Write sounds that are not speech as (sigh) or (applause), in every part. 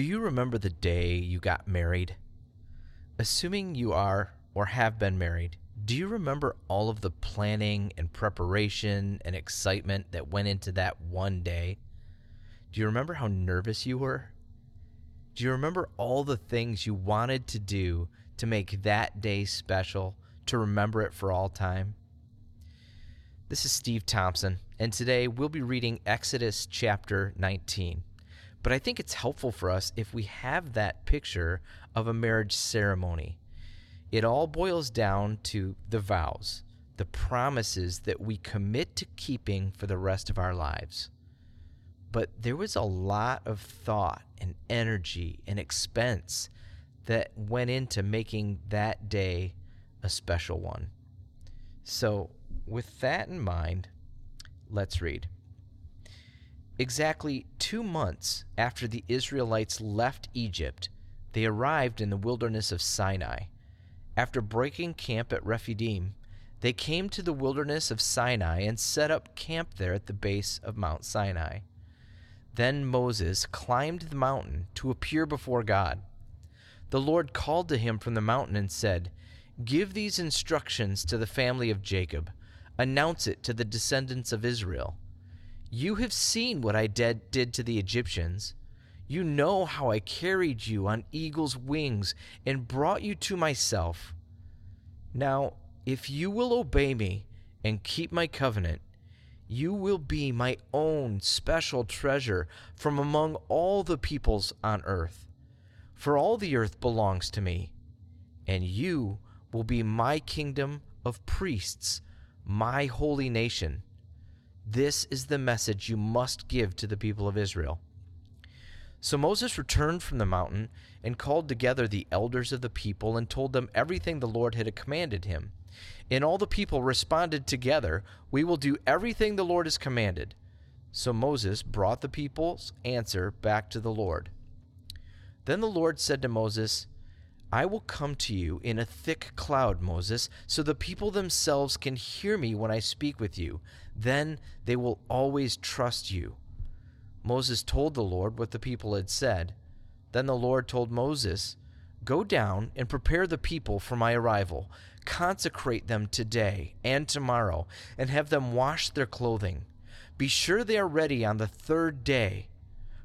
Do you remember the day you got married? Assuming you are or have been married, do you remember all of the planning and preparation and excitement that went into that one day? Do you remember how nervous you were? Do you remember all the things you wanted to do to make that day special, to remember it for all time? This is Steve Thompson, and today we'll be reading Exodus chapter 19. But I think it's helpful for us if we have that picture of a marriage ceremony. It all boils down to the vows, the promises that we commit to keeping for the rest of our lives. But there was a lot of thought and energy and expense that went into making that day a special one. So, with that in mind, let's read. Exactly two months after the Israelites left Egypt, they arrived in the wilderness of Sinai. After breaking camp at Rephidim, they came to the wilderness of Sinai and set up camp there at the base of Mount Sinai. Then Moses climbed the mountain to appear before God. The Lord called to him from the mountain and said, Give these instructions to the family of Jacob, announce it to the descendants of Israel. You have seen what I did, did to the Egyptians. You know how I carried you on eagle's wings and brought you to myself. Now, if you will obey me and keep my covenant, you will be my own special treasure from among all the peoples on earth. For all the earth belongs to me, and you will be my kingdom of priests, my holy nation. This is the message you must give to the people of Israel. So Moses returned from the mountain and called together the elders of the people and told them everything the Lord had commanded him. And all the people responded together, We will do everything the Lord has commanded. So Moses brought the people's answer back to the Lord. Then the Lord said to Moses, I will come to you in a thick cloud, Moses, so the people themselves can hear me when I speak with you. Then they will always trust you. Moses told the Lord what the people had said. Then the Lord told Moses, Go down and prepare the people for my arrival. Consecrate them today and tomorrow, and have them wash their clothing. Be sure they are ready on the third day,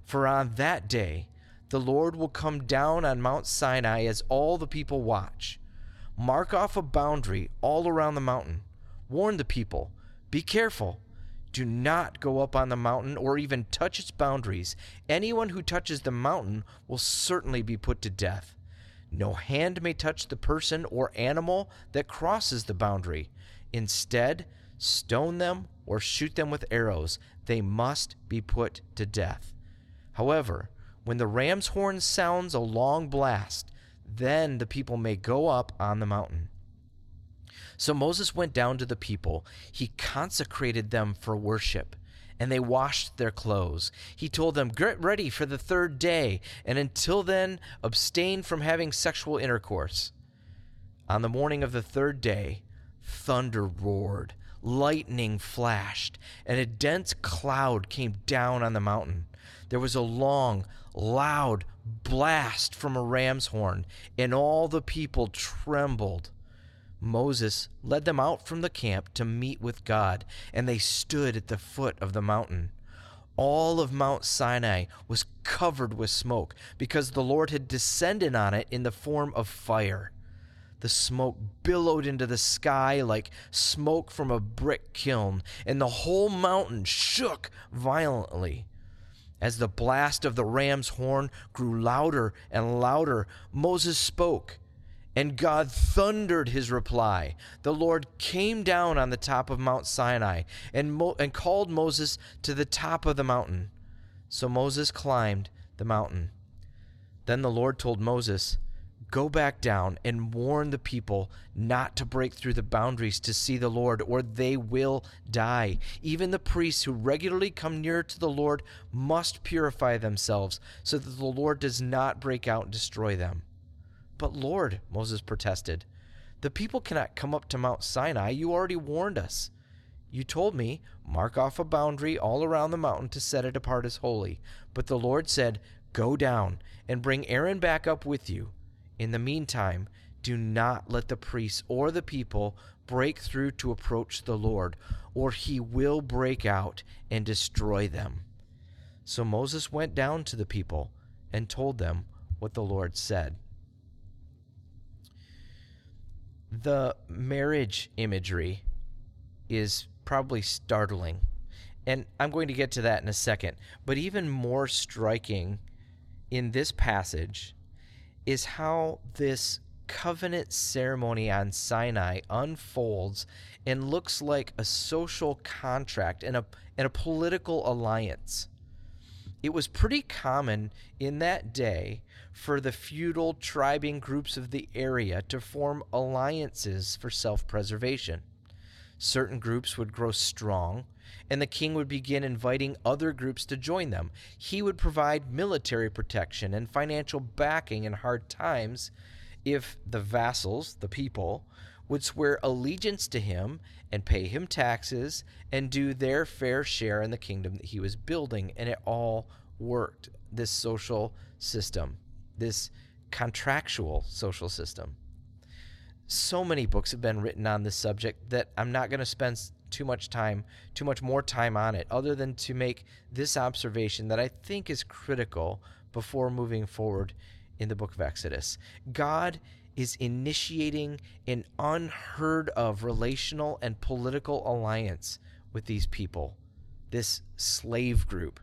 for on that day the Lord will come down on Mount Sinai as all the people watch. Mark off a boundary all around the mountain. Warn the people be careful. Do not go up on the mountain or even touch its boundaries. Anyone who touches the mountain will certainly be put to death. No hand may touch the person or animal that crosses the boundary. Instead, stone them or shoot them with arrows. They must be put to death. However, when the ram's horn sounds a long blast, then the people may go up on the mountain. So Moses went down to the people. He consecrated them for worship, and they washed their clothes. He told them, Get ready for the third day, and until then, abstain from having sexual intercourse. On the morning of the third day, thunder roared, lightning flashed, and a dense cloud came down on the mountain. There was a long, loud blast from a ram's horn, and all the people trembled. Moses led them out from the camp to meet with God, and they stood at the foot of the mountain. All of Mount Sinai was covered with smoke because the Lord had descended on it in the form of fire. The smoke billowed into the sky like smoke from a brick kiln, and the whole mountain shook violently. As the blast of the ram's horn grew louder and louder, Moses spoke, and God thundered his reply. The Lord came down on the top of Mount Sinai and, Mo- and called Moses to the top of the mountain. So Moses climbed the mountain. Then the Lord told Moses, Go back down and warn the people not to break through the boundaries to see the Lord, or they will die. Even the priests who regularly come near to the Lord must purify themselves so that the Lord does not break out and destroy them. But Lord, Moses protested, the people cannot come up to Mount Sinai. You already warned us. You told me, mark off a boundary all around the mountain to set it apart as holy. But the Lord said, Go down and bring Aaron back up with you. In the meantime, do not let the priests or the people break through to approach the Lord, or he will break out and destroy them. So Moses went down to the people and told them what the Lord said. The marriage imagery is probably startling. And I'm going to get to that in a second. But even more striking in this passage is how this covenant ceremony on Sinai unfolds and looks like a social contract and a, and a political alliance. It was pretty common in that day for the feudal tribing groups of the area to form alliances for self preservation. Certain groups would grow strong, and the king would begin inviting other groups to join them. He would provide military protection and financial backing in hard times if the vassals, the people, would swear allegiance to him and pay him taxes and do their fair share in the kingdom that he was building. And it all worked, this social system, this contractual social system. So many books have been written on this subject that I'm not going to spend too much time, too much more time on it, other than to make this observation that I think is critical before moving forward in the book of Exodus. God is initiating an unheard of relational and political alliance with these people, this slave group,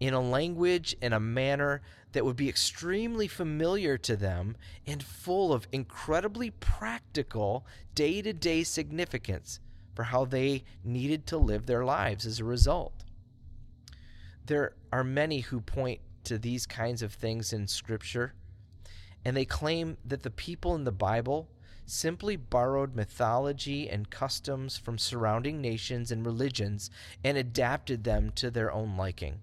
in a language and a manner that would be extremely familiar to them and full of incredibly practical day to day significance for how they needed to live their lives as a result. There are many who point to these kinds of things in Scripture, and they claim that the people in the Bible simply borrowed mythology and customs from surrounding nations and religions and adapted them to their own liking.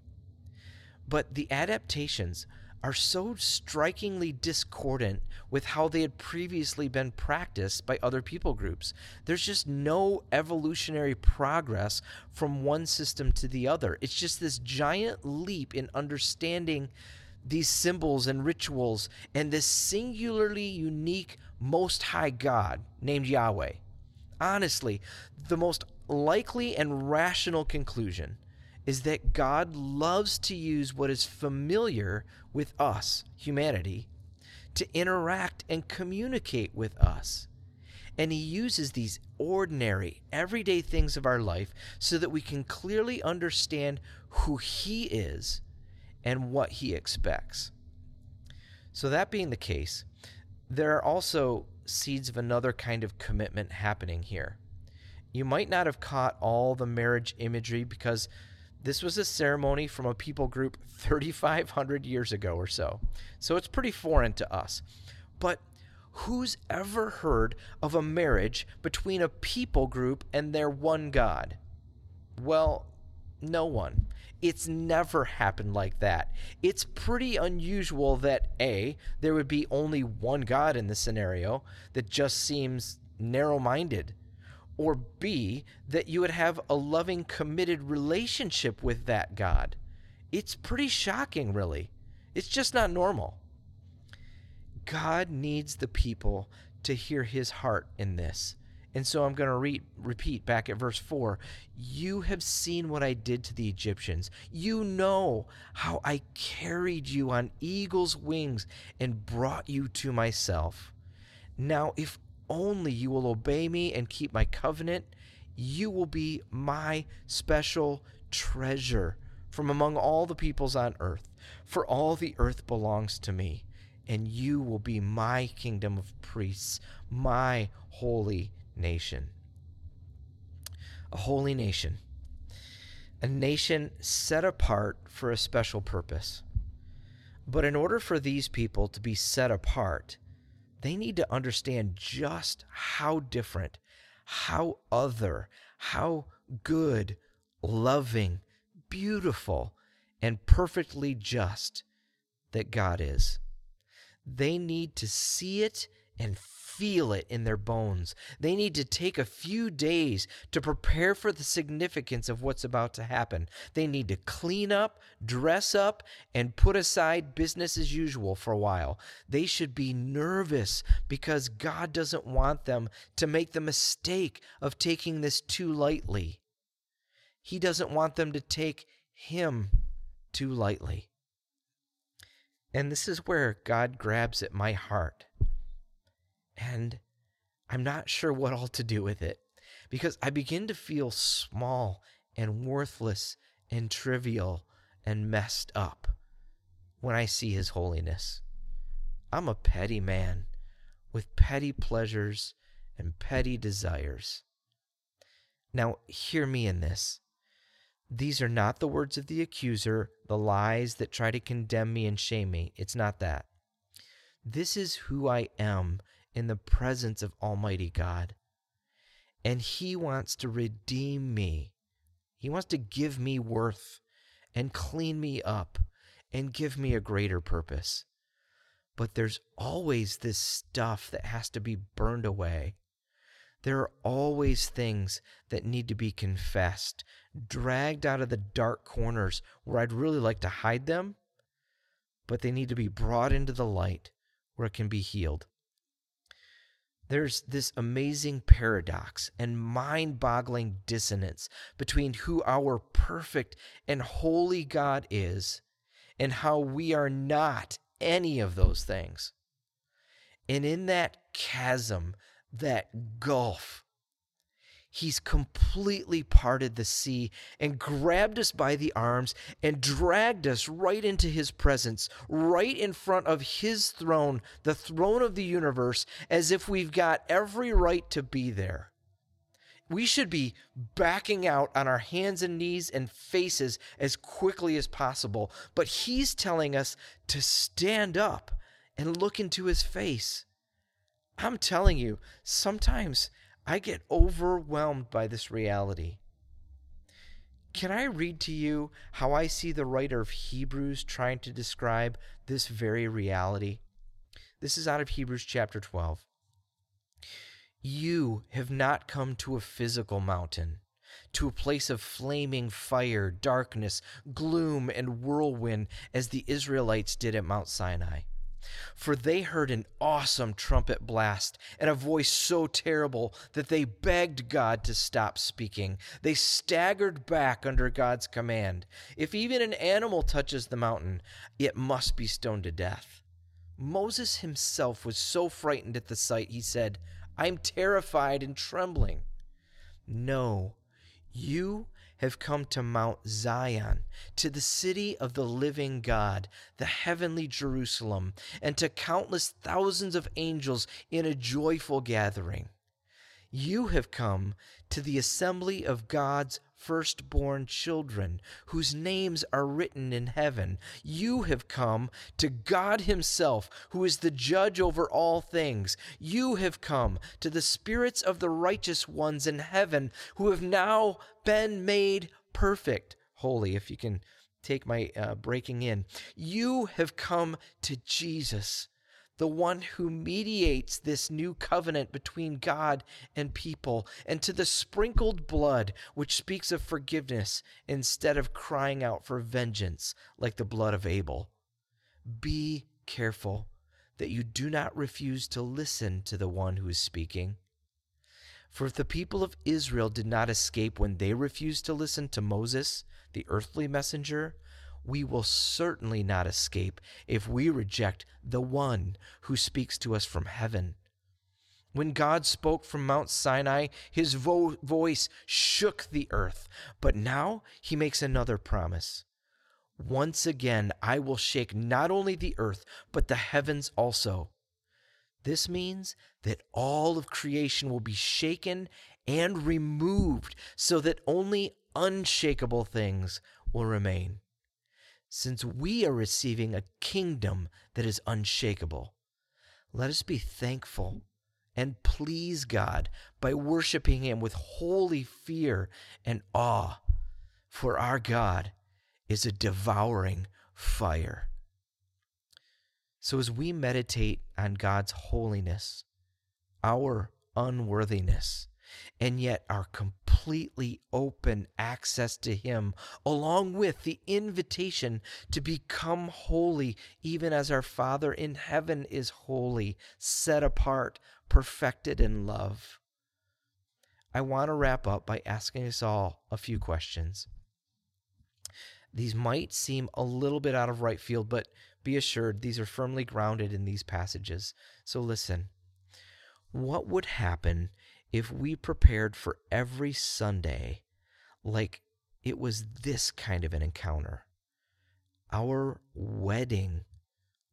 But the adaptations are so strikingly discordant with how they had previously been practiced by other people groups. There's just no evolutionary progress from one system to the other. It's just this giant leap in understanding these symbols and rituals and this singularly unique Most High God named Yahweh. Honestly, the most likely and rational conclusion is that God loves to use what is familiar with us, humanity, to interact and communicate with us. And He uses these ordinary, everyday things of our life so that we can clearly understand who He is and what He expects. So, that being the case, there are also seeds of another kind of commitment happening here. You might not have caught all the marriage imagery because this was a ceremony from a people group 3,500 years ago or so. So it's pretty foreign to us. But who's ever heard of a marriage between a people group and their one God? Well, no one. It's never happened like that. It's pretty unusual that A, there would be only one God in the scenario that just seems narrow minded or B, that you would have a loving, committed relationship with that God. It's pretty shocking, really. It's just not normal. God needs the people to hear his heart in this. And so I'm going to re- repeat back at verse 4 You have seen what I did to the Egyptians. You know how I carried you on eagle's wings and brought you to myself. Now, if only you will obey me and keep my covenant, you will be my special treasure from among all the peoples on earth. For all the earth belongs to me, and you will be my kingdom of priests, my holy nation. A holy nation. A nation set apart for a special purpose. But in order for these people to be set apart, they need to understand just how different, how other, how good, loving, beautiful, and perfectly just that God is. They need to see it and feel it in their bones. They need to take a few days to prepare for the significance of what's about to happen. They need to clean up, dress up, and put aside business as usual for a while. They should be nervous because God doesn't want them to make the mistake of taking this too lightly. He doesn't want them to take Him too lightly. And this is where God grabs at my heart. And I'm not sure what all to do with it because I begin to feel small and worthless and trivial and messed up when I see His holiness. I'm a petty man with petty pleasures and petty desires. Now, hear me in this. These are not the words of the accuser, the lies that try to condemn me and shame me. It's not that. This is who I am in the presence of Almighty God. And He wants to redeem me. He wants to give me worth and clean me up and give me a greater purpose. But there's always this stuff that has to be burned away. There are always things that need to be confessed, dragged out of the dark corners where I'd really like to hide them, but they need to be brought into the light where it can be healed. There's this amazing paradox and mind boggling dissonance between who our perfect and holy God is and how we are not any of those things. And in that chasm, that gulf. He's completely parted the sea and grabbed us by the arms and dragged us right into his presence, right in front of his throne, the throne of the universe, as if we've got every right to be there. We should be backing out on our hands and knees and faces as quickly as possible, but he's telling us to stand up and look into his face I'm telling you, sometimes I get overwhelmed by this reality. Can I read to you how I see the writer of Hebrews trying to describe this very reality? This is out of Hebrews chapter 12. You have not come to a physical mountain, to a place of flaming fire, darkness, gloom, and whirlwind, as the Israelites did at Mount Sinai. For they heard an awesome trumpet blast and a voice so terrible that they begged God to stop speaking. They staggered back under God's command. If even an animal touches the mountain, it must be stoned to death. Moses himself was so frightened at the sight, he said, I'm terrified and trembling. No, you have come to Mount Zion, to the city of the living God, the heavenly Jerusalem, and to countless thousands of angels in a joyful gathering. You have come to the assembly of God's firstborn children, whose names are written in heaven. You have come to God Himself, who is the judge over all things. You have come to the spirits of the righteous ones in heaven, who have now been made perfect. Holy, if you can take my uh, breaking in. You have come to Jesus the one who mediates this new covenant between God and people, and to the sprinkled blood which speaks of forgiveness instead of crying out for vengeance like the blood of Abel. Be careful that you do not refuse to listen to the one who is speaking. For if the people of Israel did not escape when they refused to listen to Moses, the earthly messenger, we will certainly not escape if we reject the one who speaks to us from heaven. When God spoke from Mount Sinai, his vo- voice shook the earth. But now he makes another promise. Once again, I will shake not only the earth, but the heavens also. This means that all of creation will be shaken and removed so that only unshakable things will remain since we are receiving a kingdom that is unshakable. Let us be thankful and please God by worshiping Him with holy fear and awe, for our God is a devouring fire. So, as we meditate on God's holiness, our unworthiness and yet our completely open access to Him, along with the invitation to become holy, even as our Father in heaven is holy, set apart, perfected in love. I want to wrap up by asking us all a few questions. These might seem a little bit out of right field, but be assured these are firmly grounded in these passages. So listen. What would happen if we prepared for every Sunday like it was this kind of an encounter? Our wedding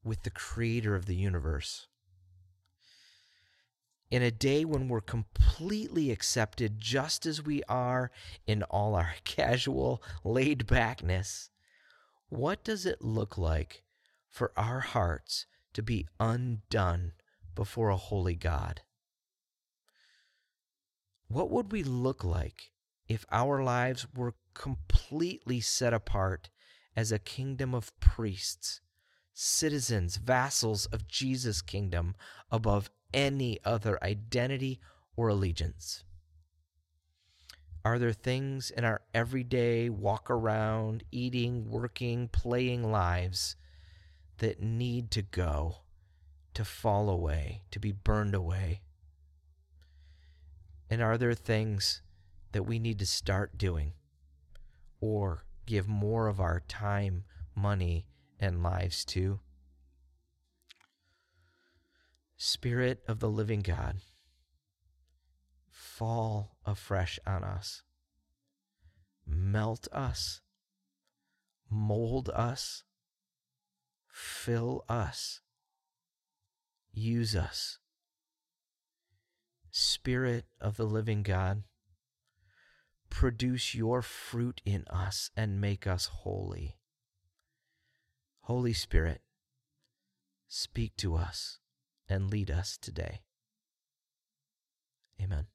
with the creator of the universe. In a day when we're completely accepted just as we are in all our (laughs) casual laid backness, what does it look like for our hearts to be undone before a holy God? What would we look like if our lives were completely set apart as a kingdom of priests, citizens, vassals of Jesus' kingdom above any other identity or allegiance? Are there things in our everyday walk around, eating, working, playing lives that need to go, to fall away, to be burned away? And are there things that we need to start doing or give more of our time, money, and lives to? Spirit of the living God, fall afresh on us. Melt us, mold us, fill us, use us Spirit of the living God, produce your fruit in us and make us holy. Holy Spirit, speak to us and lead us today. Amen.